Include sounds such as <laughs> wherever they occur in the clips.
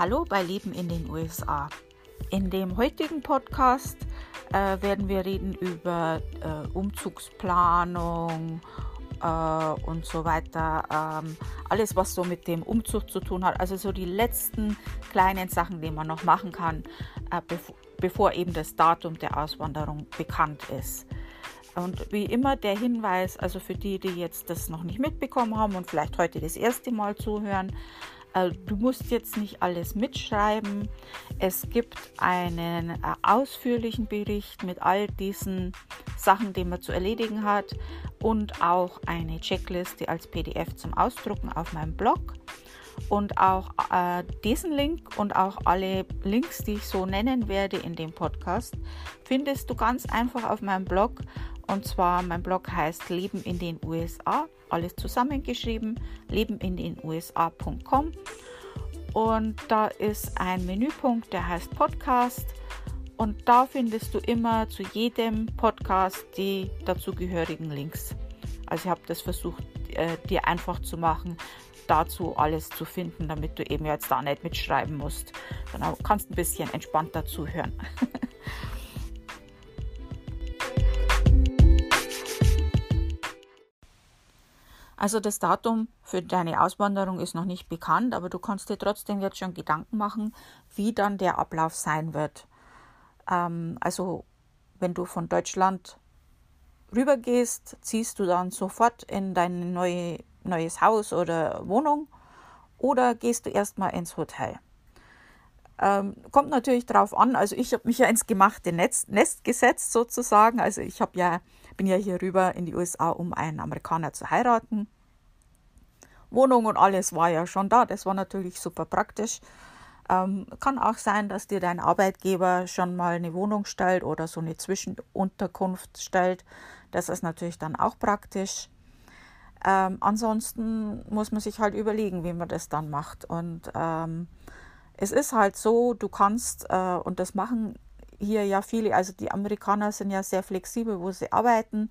Hallo bei Leben in den USA. In dem heutigen Podcast äh, werden wir reden über äh, Umzugsplanung äh, und so weiter. Ähm, alles, was so mit dem Umzug zu tun hat. Also so die letzten kleinen Sachen, die man noch machen kann, äh, bev bevor eben das Datum der Auswanderung bekannt ist. Und wie immer der Hinweis, also für die, die jetzt das noch nicht mitbekommen haben und vielleicht heute das erste Mal zuhören, äh, du musst jetzt nicht alles mitschreiben. Es gibt einen äh, ausführlichen Bericht mit all diesen Sachen, die man zu erledigen hat und auch eine Checkliste als PDF zum Ausdrucken auf meinem Blog. Und auch äh, diesen Link und auch alle Links, die ich so nennen werde in dem Podcast, findest du ganz einfach auf meinem Blog. Und zwar, mein Blog heißt Leben in den USA alles zusammengeschrieben, lebenindenusa.com. Und da ist ein Menüpunkt, der heißt Podcast. Und da findest du immer zu jedem Podcast die dazugehörigen Links. Also ich habe das versucht, äh, dir einfach zu machen, dazu alles zu finden, damit du eben jetzt da nicht mitschreiben musst. Dann kannst du ein bisschen entspannter zuhören. <laughs> Also das Datum für deine Auswanderung ist noch nicht bekannt, aber du kannst dir trotzdem jetzt schon Gedanken machen, wie dann der Ablauf sein wird. Ähm, also wenn du von Deutschland rübergehst, ziehst du dann sofort in dein neue, neues Haus oder Wohnung oder gehst du erstmal ins Hotel. Ähm, kommt natürlich darauf an, also ich habe mich ja ins gemachte Netz, Nest gesetzt sozusagen. Also ich habe ja, bin ja hier rüber in die USA, um einen Amerikaner zu heiraten. Wohnung und alles war ja schon da, das war natürlich super praktisch. Ähm, kann auch sein, dass dir dein Arbeitgeber schon mal eine Wohnung stellt oder so eine Zwischenunterkunft stellt. Das ist natürlich dann auch praktisch. Ähm, ansonsten muss man sich halt überlegen, wie man das dann macht. Und ähm, es ist halt so, du kannst, äh, und das machen hier ja viele, also die Amerikaner sind ja sehr flexibel, wo sie arbeiten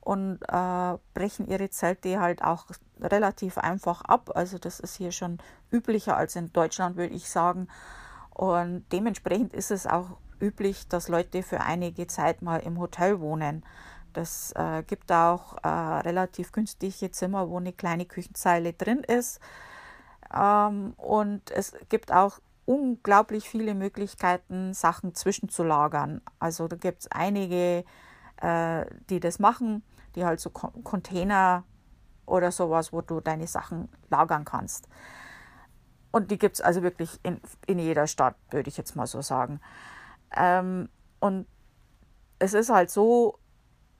und äh, brechen ihre Zelte halt auch relativ einfach ab. Also das ist hier schon üblicher als in Deutschland, würde ich sagen. Und dementsprechend ist es auch üblich, dass Leute für einige Zeit mal im Hotel wohnen. Das äh, gibt auch äh, relativ günstige Zimmer, wo eine kleine Küchenzeile drin ist. Ähm, und es gibt auch unglaublich viele Möglichkeiten, Sachen zwischenzulagern. Also da gibt es einige, äh, die das machen, die halt so Container oder sowas, wo du deine Sachen lagern kannst. Und die gibt es also wirklich in, in jeder Stadt, würde ich jetzt mal so sagen. Ähm, und es ist halt so,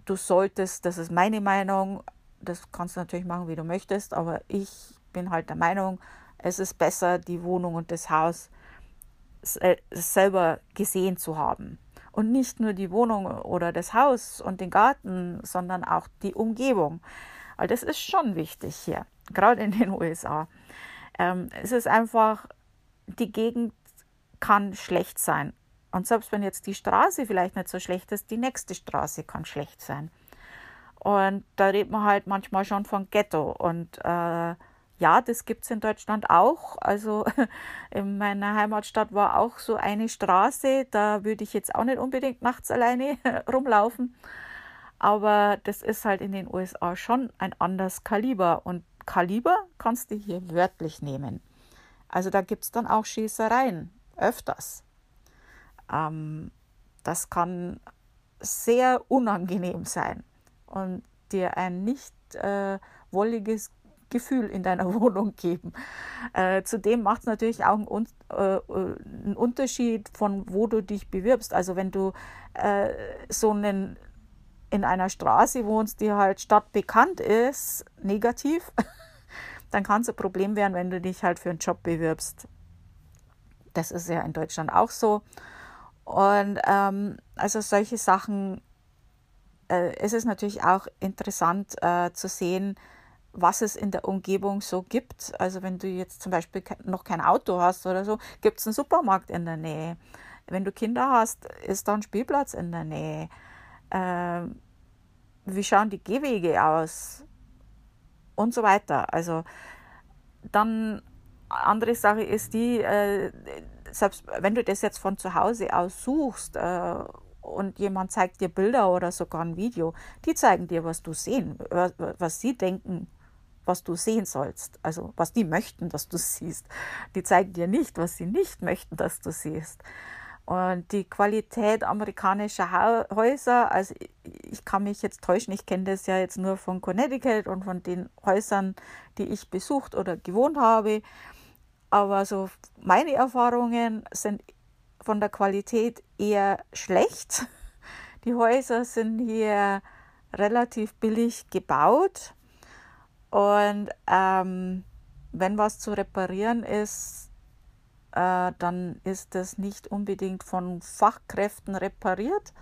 du solltest, das ist meine Meinung, das kannst du natürlich machen, wie du möchtest, aber ich bin halt der Meinung, es ist besser, die Wohnung und das Haus selber gesehen zu haben. Und nicht nur die Wohnung oder das Haus und den Garten, sondern auch die Umgebung. Weil das ist schon wichtig hier, gerade in den USA. Ähm, es ist einfach, die Gegend kann schlecht sein. Und selbst wenn jetzt die Straße vielleicht nicht so schlecht ist, die nächste Straße kann schlecht sein. Und da redet man halt manchmal schon von Ghetto. Und äh, ja, das gibt es in Deutschland auch. Also <laughs> in meiner Heimatstadt war auch so eine Straße, da würde ich jetzt auch nicht unbedingt nachts alleine <laughs> rumlaufen. Aber das ist halt in den USA schon ein anderes Kaliber. Und Kaliber kannst du hier wörtlich nehmen. Also da gibt es dann auch Schießereien, öfters. Ähm, das kann sehr unangenehm sein und dir ein nicht äh, wolliges Gefühl in deiner <laughs> Wohnung geben. Äh, zudem macht es natürlich auch einen, äh, einen, Unterschied, von wo du dich bewirbst. Also wenn du äh, so einen in einer Straße wohnst, die halt stadtbekannt ist, negativ, <laughs> dann kann es ein Problem werden, wenn du dich halt für einen Job bewirbst. Das ist ja in Deutschland auch so. Und ähm, also solche Sachen, äh, es ist natürlich auch interessant äh, zu sehen, was es in der Umgebung so gibt. Also wenn du jetzt zum Beispiel noch kein Auto hast oder so, gibt es einen Supermarkt in der Nähe. Wenn du Kinder hast, ist da ein Spielplatz in der Nähe. Ähm, wie schauen die Gehwege aus? Und so weiter. Also dann andere Sache ist die, äh, selbst wenn du das jetzt von zu Hause aus suchst äh, und jemand zeigt dir Bilder oder sogar ein Video, die zeigen dir, was du sehen, was sie denken, was du sehen sollst. Also was die möchten, dass du <laughs> siehst. Die zeigen dir nicht, was sie nicht möchten, dass du siehst. Und die Qualität amerikanischer Häuser, also ich kann mich jetzt täuschen, ich kenne das ja jetzt nur von Connecticut und von den Häusern, die ich besucht oder gewohnt habe. Aber so meine Erfahrungen sind von der Qualität eher schlecht. <laughs> Die Häuser sind hier relativ billig gebaut und ähm, wenn was zu reparieren ist, äh, dann ist das nicht unbedingt von Fachkräften repariert.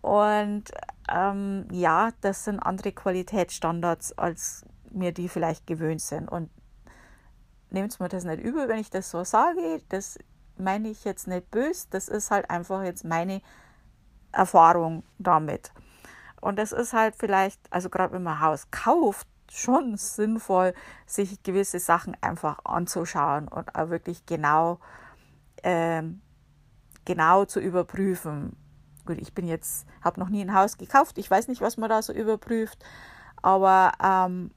Und ähm, ja, das sind andere Qualitätsstandards, als mir die vielleicht gewöhnt sind. Und nehmt mir das nicht übel, wenn ich das so sage. Das meine ich jetzt nicht böse. Das ist halt einfach jetzt meine Erfahrung damit. Und das ist halt vielleicht, also gerade wenn man Haus kauft, schon sinnvoll, sich gewisse Sachen einfach anzuschauen und auch wirklich genau, ähm, genau zu überprüfen. Gut, ich bin jetzt, habe noch nie ein Haus gekauft, ich weiß nicht, was man da so überprüft, aber ähm,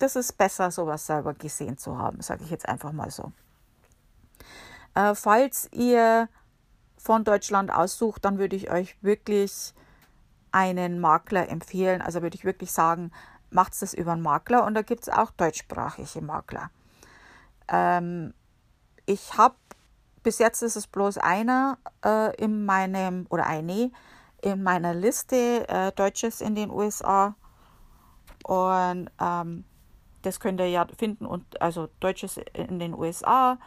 das ist besser, sowas selber gesehen zu haben, sage ich jetzt einfach mal so. Äh, falls ihr von Deutschland aussucht, dann würde ich euch wirklich einen Makler empfehlen. Also würde ich wirklich sagen, macht es über einen Makler und da gibt es auch deutschsprachige Makler. Ähm, ich habe bis jetzt ist es bloß einer äh, in meinem oder eine in meiner Liste äh, Deutsches in den USA und ähm, das könnt ihr ja finden und also Deutsches in den USA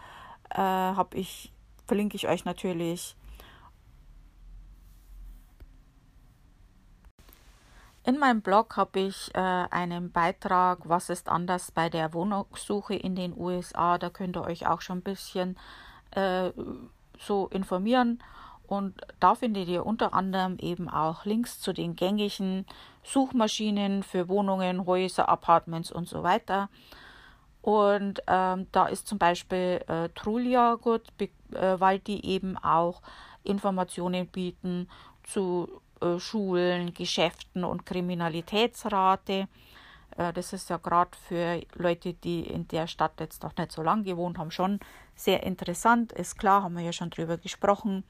äh, habe ich verlinke ich euch natürlich In meinem Blog habe ich äh, einen Beitrag, was ist anders bei der Wohnungssuche in den USA. Da könnt ihr euch auch schon ein bisschen äh, so informieren. Und da findet ihr unter anderem eben auch Links zu den gängigen Suchmaschinen für Wohnungen, Häuser, Apartments und so weiter. Und ähm, da ist zum Beispiel äh, Trulia gut, äh, weil die eben auch Informationen bieten zu äh, Schulen, Geschäften und Kriminalitätsrate. Äh, das ist ja gerade für Leute, die in der Stadt jetzt noch nicht so lange gewohnt haben, schon sehr interessant. Ist klar, haben wir ja schon drüber gesprochen.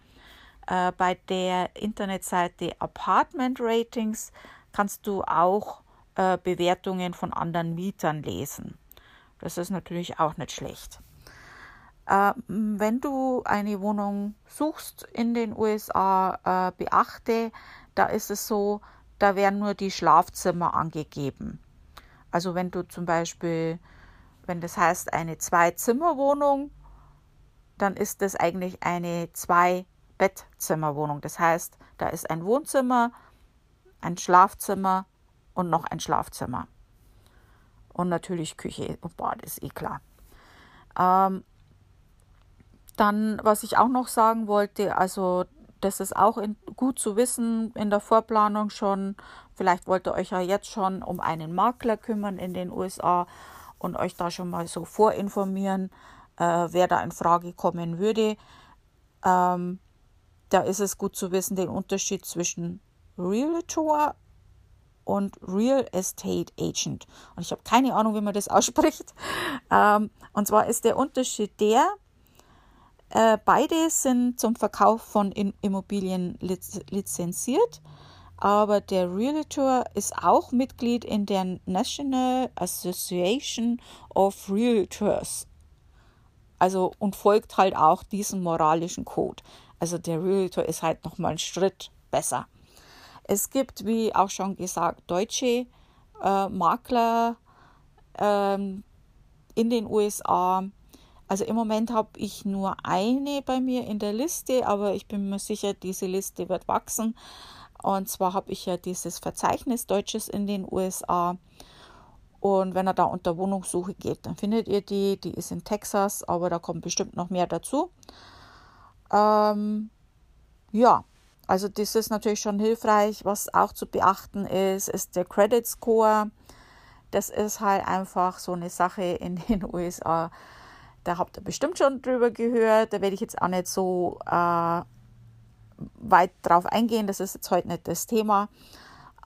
Äh, bei der Internetseite Apartment Ratings kannst du auch Bewertungen von anderen Mietern lesen. Das ist natürlich auch nicht schlecht. wenn du eine Wohnung suchst in den USA, beachte, da ist es so, da werden nur die Schlafzimmer angegeben. Also wenn du zum Beispiel, wenn das heißt eine Zwei-Zimmer-Wohnung, dann ist das eigentlich eine Zwei-Bettzimmer-Wohnung. Das heißt, da ist ein Wohnzimmer, ein Schlafzimmer und noch ein Schlafzimmer. Und natürlich Küche und Bad, ist eh klar. Ähm, dann, was ich auch noch sagen wollte, also das ist auch in, gut zu wissen in der Vorplanung schon. Vielleicht wollt ihr euch ja jetzt schon um einen Makler kümmern in den USA und euch da schon mal so vorinformieren, äh, wer da in Frage kommen würde. Ähm, da ist es gut zu wissen, den Unterschied zwischen Realtor und Real Estate Agent. Und ich habe keine Ahnung, wie man das <laughs> ausspricht. Ähm, und zwar ist der Unterschied der, äh, beide sind zum Verkauf von Immobilien lizenziert, aber der Realtor ist auch Mitglied in der National Association of Realtors. Also und folgt halt auch diesem moralischen Code. Also der Realtor ist halt noch mal einen Schritt besser. Es gibt, wie auch schon gesagt, deutsche äh, Makler ähm, in den USA, also im Moment habe ich nur eine bei mir in der Liste, aber ich bin mir sicher, diese Liste wird wachsen. Und zwar habe ich ja dieses Verzeichnis Deutsches in den USA. Und wenn er da unter Wohnungssuche geht, dann findet ihr die. Die ist in Texas, aber da kommt bestimmt noch mehr dazu. Ähm, ja, also das ist natürlich schon hilfreich. Was auch zu beachten ist, ist der Credit Score. das ist halt einfach so eine Sache in den <laughs> USA. Da habt ihr bestimmt schon drüber gehört. Da werde ich jetzt auch nicht so äh, weit drauf eingehen. Das ist jetzt heute nicht das Thema.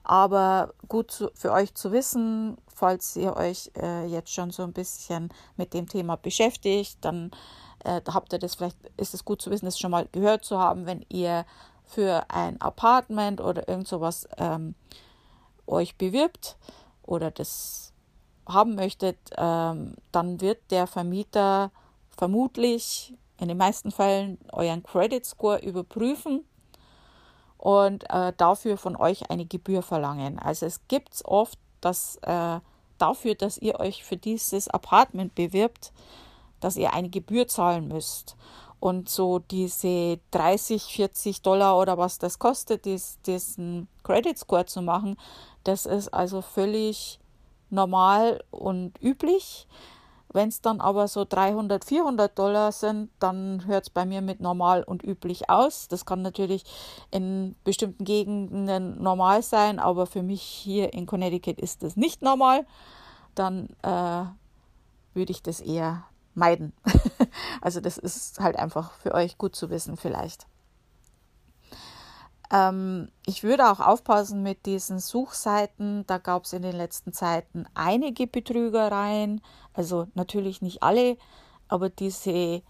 Aber gut zu, für euch zu wissen, falls ihr euch äh, jetzt schon so ein bisschen mit dem Thema beschäftigt, dann äh, habt ihr das vielleicht, ist es gut zu wissen, das schon mal gehört zu haben, wenn ihr für ein Apartment oder irgend sowas ähm, euch bewirbt oder das haben möchtet, ähm, dann wird der Vermieter vermutlich in den meisten Fällen euren Credit Score überprüfen und äh, dafür von euch eine Gebühr verlangen. Also es gibt es oft, dass äh, dafür, dass ihr euch für dieses Apartment bewirbt, dass ihr eine Gebühr zahlen müsst. Und so diese 30, 40 Dollar oder was das kostet, dies, diesen Credit Score zu machen, das ist also völlig normal und üblich. Wenn es dann aber so 300, 400 Dollar sind, dann hört es bei mir mit normal und üblich aus. Das kann natürlich in bestimmten Gegenden normal sein, aber für mich hier in Connecticut ist das nicht normal. Dann äh, würde ich das eher meiden. <laughs> also das ist halt einfach für euch gut zu wissen vielleicht. Ähm, ich würde auch aufpassen mit diesen Suchseiten. Da gab es in den letzten Zeiten einige Betrügereien. Also natürlich nicht alle, aber diese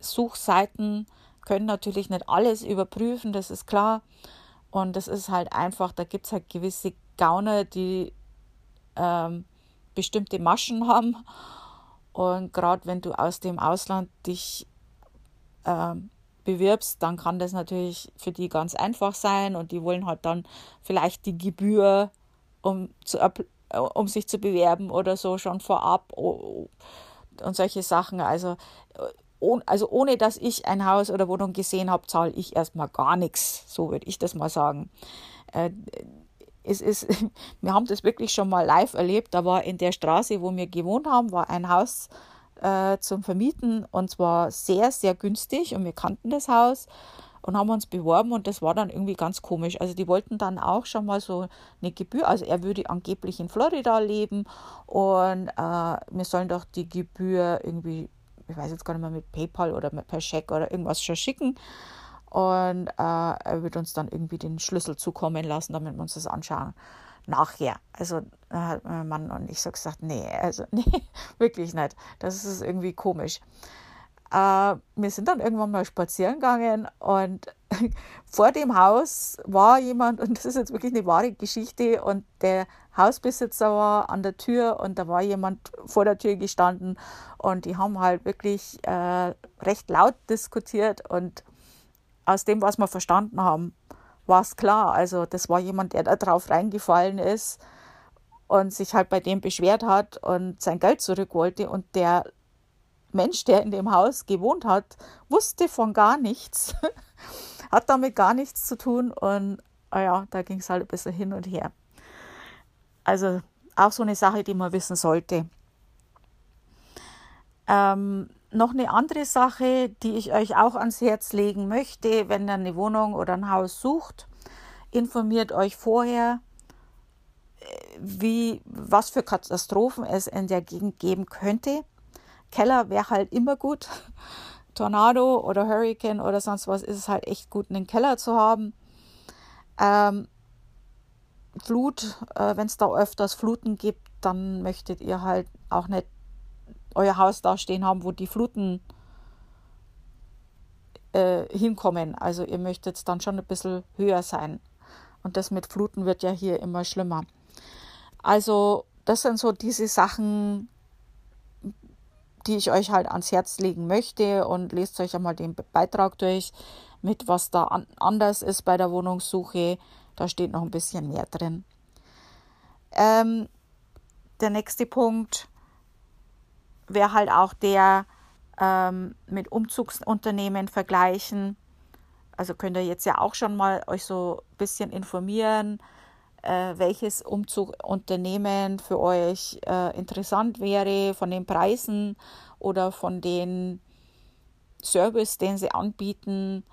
Suchseiten können natürlich nicht alles überprüfen, das ist klar. Und das ist halt einfach, da gibt es halt gewisse Gauner, die ähm, bestimmte Maschen haben und gerade wenn du aus dem Ausland dich äh, bewirbst, dann kann das natürlich für die ganz einfach sein und die wollen halt dann vielleicht die Gebühr, um, zu, äh, um sich zu bewerben oder so schon vorab und solche Sachen. Also, oh, also ohne dass ich ein Haus oder Wohnung gesehen habe, zahle ich erstmal gar nichts. So würde ich das mal sagen. Äh, es ist, <laughs> wir haben das wirklich schon mal live erlebt. Da war in der Straße, wo wir gewohnt haben, war ein Haus äh, zum Vermieten und zwar sehr, sehr günstig und wir kannten das Haus und haben uns beworben und das war dann irgendwie ganz komisch. Also die wollten dann auch schon mal so eine Gebühr, also er würde angeblich in Florida leben und äh, wir sollen doch die Gebühr irgendwie, ich weiß jetzt gar nicht mehr, mit PayPal oder mit per Scheck oder irgendwas schon schicken. Und äh, er wird uns dann irgendwie den Schlüssel zukommen lassen, damit wir uns das anschauen. Nachher. Also hat mein Mann und ich so gesagt, nee, also <laughs> nee, wirklich nicht. Das ist irgendwie komisch. Äh, wir sind dann irgendwann mal spazieren gegangen und <laughs> vor dem Haus war jemand, und das ist jetzt wirklich eine wahre Geschichte, und der Hausbesitzer war an der Tür und da war jemand vor der Tür gestanden und die haben halt wirklich äh, recht laut diskutiert und aus dem, was wir verstanden haben, war es klar. Also das war jemand, der da drauf reingefallen ist und sich halt bei dem beschwert hat und sein Geld zurück wollte. Und der Mensch, der in dem Haus gewohnt hat, wusste von gar nichts, <laughs> hat damit gar nichts zu tun. Und ah ja, da ging es halt ein bisschen hin und her. Also auch so eine Sache, die man wissen sollte. Ähm, noch eine andere Sache, die ich euch auch ans Herz legen möchte, wenn ihr eine Wohnung oder ein Haus sucht, informiert euch vorher, wie, was für Katastrophen es in der Gegend geben könnte. Keller wäre halt immer gut. <laughs> Tornado oder Hurricane oder sonst was ist es halt echt gut, einen Keller zu haben. Ähm, Flut, äh, wenn es da öfters Fluten gibt, dann möchtet ihr halt auch nicht euer Haus da stehen haben, wo die Fluten äh, hinkommen. Also ihr möchtet dann schon ein bisschen höher sein. Und das mit Fluten wird ja hier immer schlimmer. Also das sind so diese Sachen, die ich euch halt ans Herz legen möchte und lest euch einmal den Beitrag durch, mit was da an anders ist bei der Wohnungssuche. Da steht noch ein bisschen mehr drin. Ähm, der nächste Punkt, wäre halt auch der ähm, mit Umzugsunternehmen vergleichen. Also könnt ihr jetzt ja auch schon mal euch so ein bisschen informieren, äh, welches Umzugsunternehmen für euch äh, interessant wäre von den Preisen oder von den Service, den sie anbieten.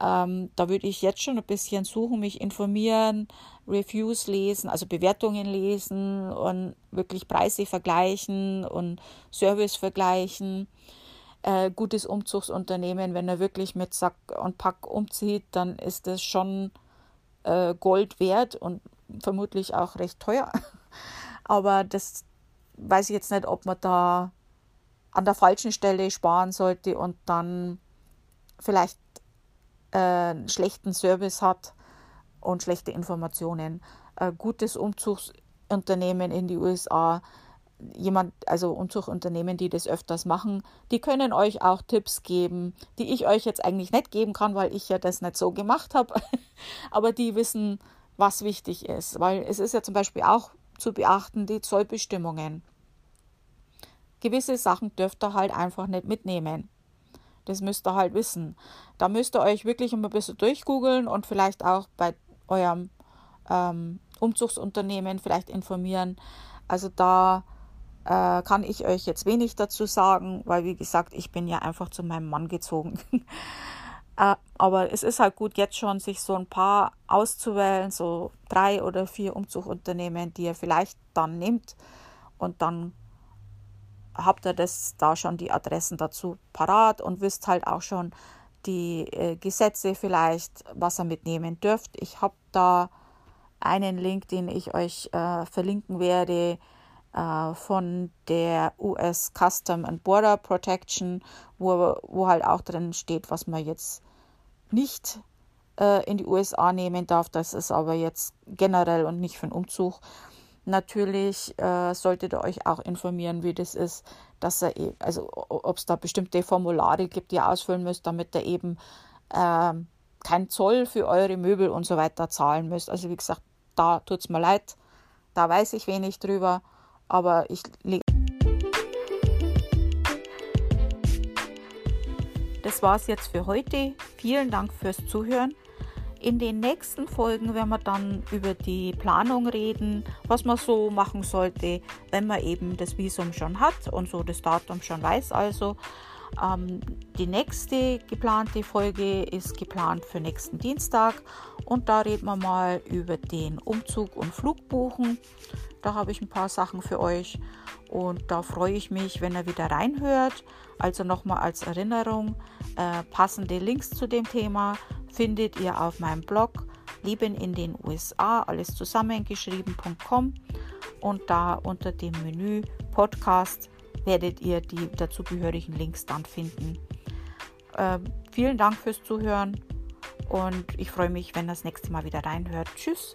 Ähm, da würde ich jetzt schon ein bisschen suchen, mich informieren, Reviews lesen, also Bewertungen lesen und wirklich Preise vergleichen und Service vergleichen. Äh, gutes Umzugsunternehmen, wenn er wirklich mit Sack und Pack umzieht, dann ist das schon äh, Gold wert und vermutlich auch recht teuer. <laughs> Aber das weiß ich jetzt nicht, ob man da an der falschen Stelle sparen sollte und dann vielleicht äh, schlechten Service hat und schlechte Informationen. Ein gutes Umzugsunternehmen in die USA, jemand, also Umzugsunternehmen, die das öfters machen, die können euch auch Tipps geben, die ich euch jetzt eigentlich nicht geben kann, weil ich ja das nicht so gemacht habe. <laughs> Aber die wissen, was wichtig ist. Weil es ist ja zum Beispiel auch zu beachten, die Zollbestimmungen. Gewisse Sachen dürft ihr halt einfach nicht mitnehmen. Das müsst ihr halt wissen. Da müsst ihr euch wirklich ein bisschen durchgoogeln und vielleicht auch bei eurem ähm, Umzugsunternehmen vielleicht informieren. Also da äh, kann ich euch jetzt wenig dazu sagen, weil wie gesagt, ich bin ja einfach zu meinem Mann gezogen. <laughs> äh, aber es ist halt gut, jetzt schon sich so ein paar auszuwählen, so drei oder vier Umzugsunternehmen, die ihr vielleicht dann nehmt und dann habt ihr das da schon die Adressen dazu parat und wisst halt auch schon die äh, Gesetze vielleicht, was ihr mitnehmen dürft. Ich habe da einen Link, den ich euch äh, verlinken werde äh, von der US Custom and Border Protection, wo, wo halt auch drin steht, was man jetzt nicht äh, in die USA nehmen darf. Das ist aber jetzt generell und nicht für einen Umzug. Natürlich äh, solltet ihr euch auch informieren, wie das ist, dass er, e-, also ob es da bestimmte Formulare gibt, die ihr ausfüllen müsst, damit ihr eben äh, kein Zoll für eure Möbel und so weiter zahlen müsst. Also wie gesagt, da tut es mir leid, da weiß ich wenig drüber, aber ich lege. Das war es jetzt für heute. Vielen Dank fürs Zuhören. In den nächsten Folgen werden wir dann über die Planung reden, was man so machen sollte, wenn man eben das Visum schon hat und so das Datum schon weiß. Also ähm, die nächste geplante Folge ist geplant für nächsten Dienstag und da reden wir mal über den Umzug und Flugbuchen. Da habe ich ein paar Sachen für euch und da freue ich mich, wenn ihr wieder reinhört. Also nochmal als Erinnerung, äh, passende Links zu dem Thema findet ihr auf meinem Blog Leben in den USA, alles zusammengeschrieben.com und da unter dem Menü Podcast werdet ihr die dazugehörigen Links dann finden. Äh, vielen Dank fürs Zuhören und ich freue mich, wenn ihr das nächste Mal wieder reinhört. Tschüss.